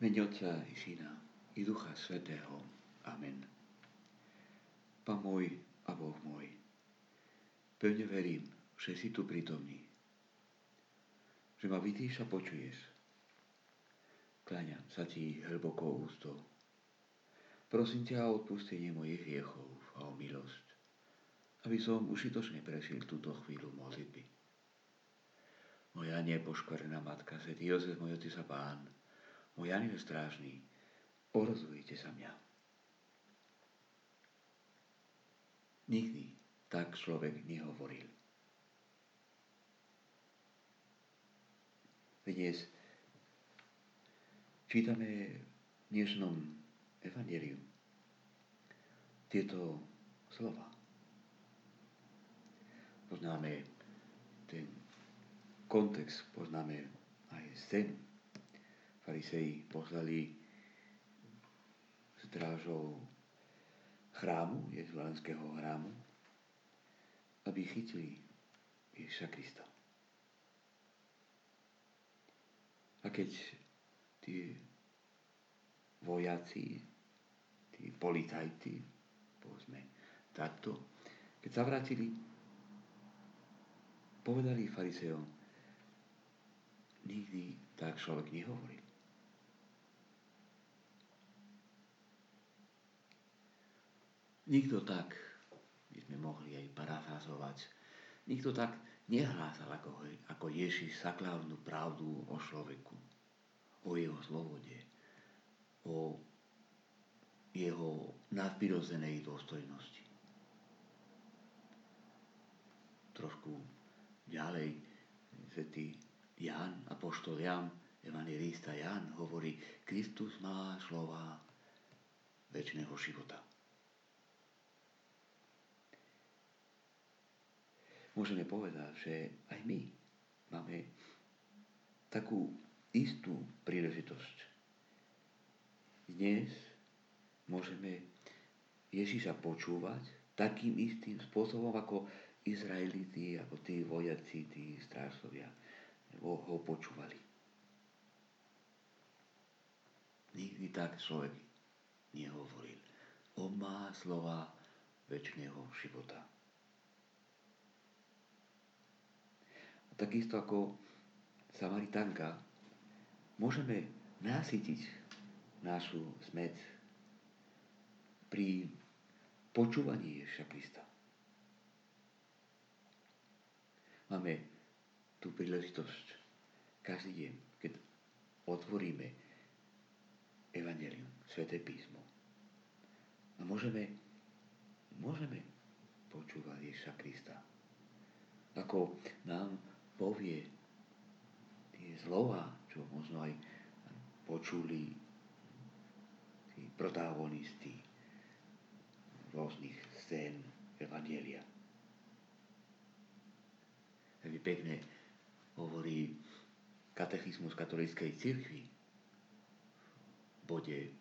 Mene Otca i Syna i Ducha Svetého. Amen. Pán môj a Boh môj, pevne verím, že si tu prítomný, že ma vidíš a počuješ. Kláňam sa ti hlboko ústou. Prosím ťa o odpustenie mojich hriechov a o milosť, aby som užitočne prežil túto chvíľu modlitby. Moja nepoškvrná matka, svetý Jozef, môj otec a pán, môj aniel strážny, orozujte sa mňa. Nikdy tak človek nehovoril. Dnes čítame v dnešnom evaneliu tieto slova. Poznáme ten kontext, poznáme aj scénu, farisei poslali strážou chrámu, Jezulánskeho chrámu, aby chytili Ježiša Krista. A keď tí vojaci, tí policajti, povedzme takto, keď sa vrátili, povedali fariseom, nikdy tak človek nehovorí. Nikto tak, by sme mohli aj parafrazovať, nikto tak nehlásal ako, ako Ježiš sakrálnu pravdu o človeku, o jeho slobode, o jeho nadprirodzenej dôstojnosti. Trošku ďalej svetý Jan, apoštol Jan, evangelista Jan hovorí, Kristus má slova väčšného života. Môžeme povedať, že aj my máme takú istú príležitosť. Dnes môžeme Ježiša počúvať takým istým spôsobom, ako Izraeliti, ako tí vojaci, tí strážcovia ho počúvali. Nikdy tak človek nehovoril. On má slova väčšného života. Takisto ako Samaritanka, môžeme nasytiť našu smet pri počúvaní Ježiša Krista. Máme tú príležitosť každý deň, keď otvoríme Evangelium, Sveté písmo. A môžeme, môžeme počúvať Ježiša Krista. Ako nám povie tie slova, čo možno aj počuli tí protagonisti rôznych scén Evangelia. Veľmi pekne hovorí katechizmus katolíckej cirkvi v bode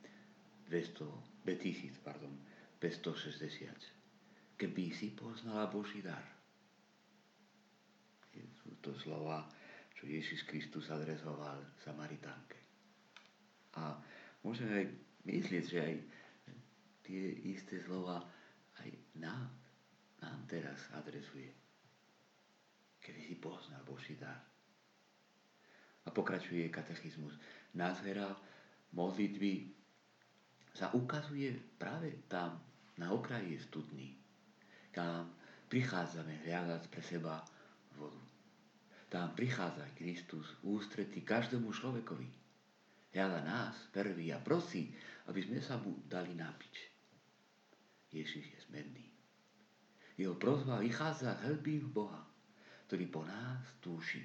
200, 2000, pardon, 560. Keby si poznala Boží dar, to slova, čo Ježiš Kristus adresoval Samaritánke. A môžeme aj myslieť, že aj tie isté slova aj nám, nám teraz adresuje. Kedy si poznal Boží dar. A pokračuje katechizmus. Nádhera modlitby sa ukazuje práve tam, na okraji studní, kam prichádzame hľadať pre seba vodu. Tam prichádza Kristus ústretí každému človekovi. Hľada nás prvý a prosí, aby sme sa mu dali napiť. Ježiš je smedný. Jeho prozba vychádza z hlbín Boha, ktorý po nás túši.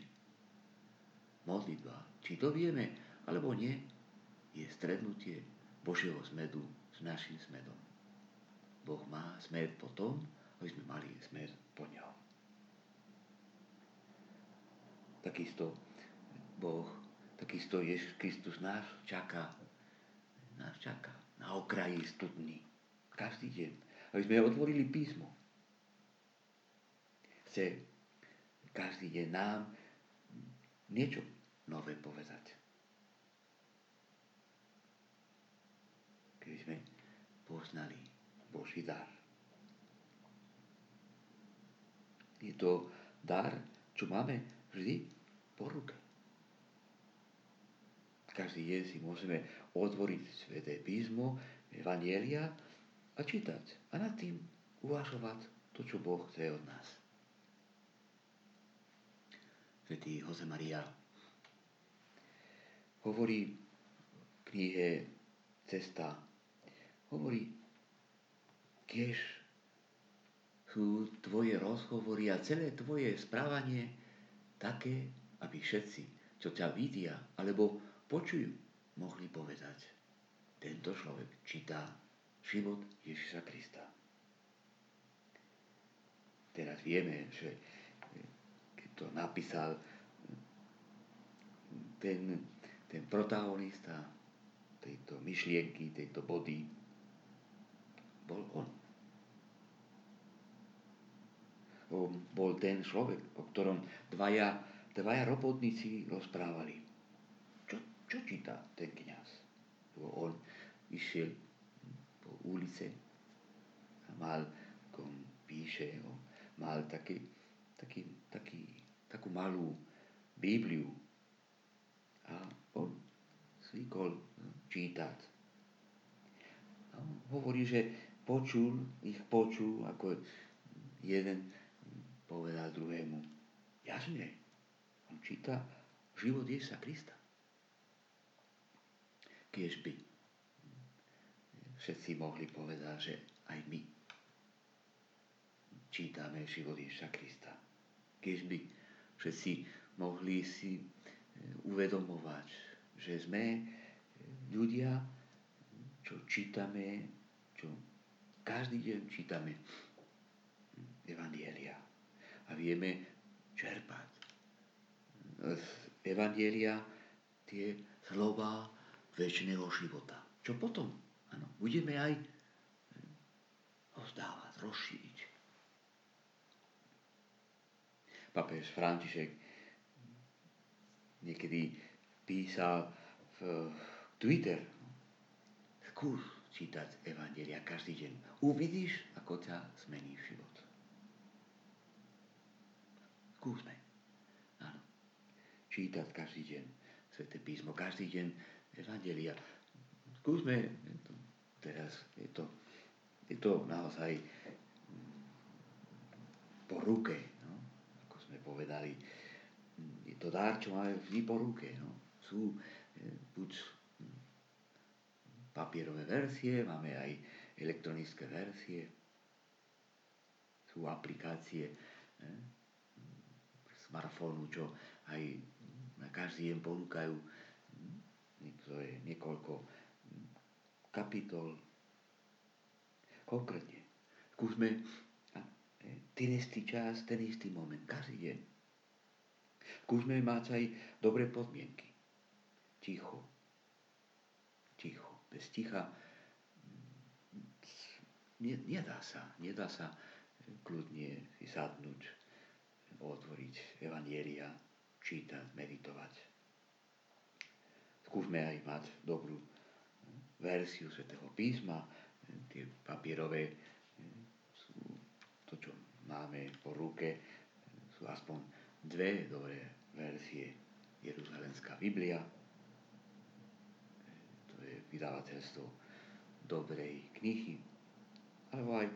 Modlitba, či to vieme, alebo nie, je strednutie Božieho smedu s našim smedom. Boh má smed po tom, aby sme mali smed po ňom. Takisto Boh, takisto Ježiš Kristus nás čaká, nás čaká na okraji studny. Každý deň. Aby sme otvorili písmo. Chce každý deň nám niečo nové povedať. sme poznali Boží dar. Je to dar, čo máme vždy po ruke. Každý deň si môžeme otvoriť Sveté písmo, Evangelia a čítať a nad tým uvažovať to, čo Boh chce od nás. Svetý Jose Maria hovorí v knihe Cesta, hovorí, kiež sú tvoje rozhovory a celé tvoje správanie také, aby všetci, čo ťa vidia alebo počujú, mohli povedať, tento človek číta život Ježiša Krista. Teraz vieme, že keď to napísal ten, ten protagonista tejto myšlienky, tejto body, bol on. On bol ten človek, o ktorom dvaja, dvaja robotníci rozprávali. Čo, čo číta ten kniaz? On išiel po ulice a mal, ako píše, mal taký, taký, taký, takú malú Bibliu a on zvykol čítať. A hovorí, že počul, ich počul, ako jeden povedal druhému, jasne, on číta život Ježiša Krista. Kiež by všetci mohli povedať, že aj my čítame život Ježiša Krista. Kiež by všetci mohli si e, uvedomovať, že sme ľudia, čo čítame, čo každý deň čítame Evangelia a vieme čerpať z Evangelia tie slova väčšného života. Čo potom? Ano, budeme aj rozdávať, rozšíriť. Papež František niekedy písal v Twitter, skús čítať Evangelia každý deň. Uvidíš, ako ťa zmení život. Skúsme. Áno. Čítať každý deň Sveté písmo, každý deň Evangelia. Skúsme, teraz je to, je to naozaj po ruke povedali, je to dar, čo máme vždy po ruke. No. Sú e, buď papierové verzie, máme aj elektronické verzie, sú aplikácie ne, smartfónu, čo aj každý deň ponúkajú je niekoľko kapitol. Konkrétne, skúsme ten istý čas, ten istý moment, každý deň. Skúsme mať aj dobré podmienky. Ticho. Ticho. Bez ticha nedá sa, nedá sa kľudne si sadnúť, otvoriť evanieria, čítať, meditovať. Skúsme aj mať dobrú verziu Svetého písma, tie papierové sú to, čo máme po ruke, sú aspoň dve dobré verzie. Jeruzalemská Biblia, to je vydavateľstvo dobrej knihy, alebo aj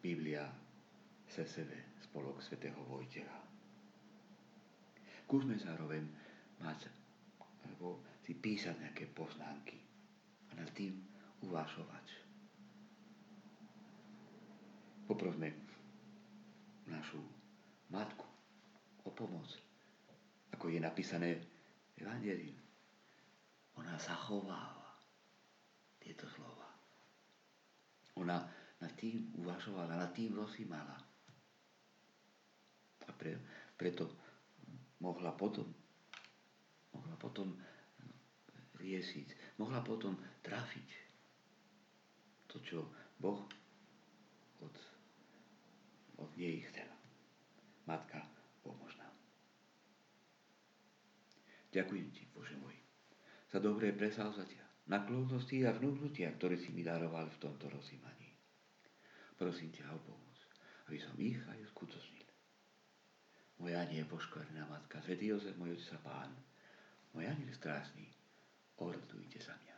Biblia SSV, spolok svätého Vojtecha. Skúsme zároveň mať, alebo si písať nejaké poznámky a nad tým uvažovať. Poprosme našu matku o pomoc. Ako je napísané v Evangeliu. Ona zachováva tieto slova. Ona nad tým uvažovala, nad tým rozímala. A pre, preto mohla potom, mohla potom riešiť, mohla potom trafiť to, čo Boh od od nej chcela. Matka, pomôž nám. Ďakujem ti, Bože môj, za dobré presávzatia, naklonnosti a vnúknutia, ktoré si mi daroval v tomto rozímaní. Prosím ťa o pomoc, aby som ich aj uskutočnil. Moja poškvrná matka, Svetý Jozef, môj otec a pán, môj aniel strásny, orodujte za mňa.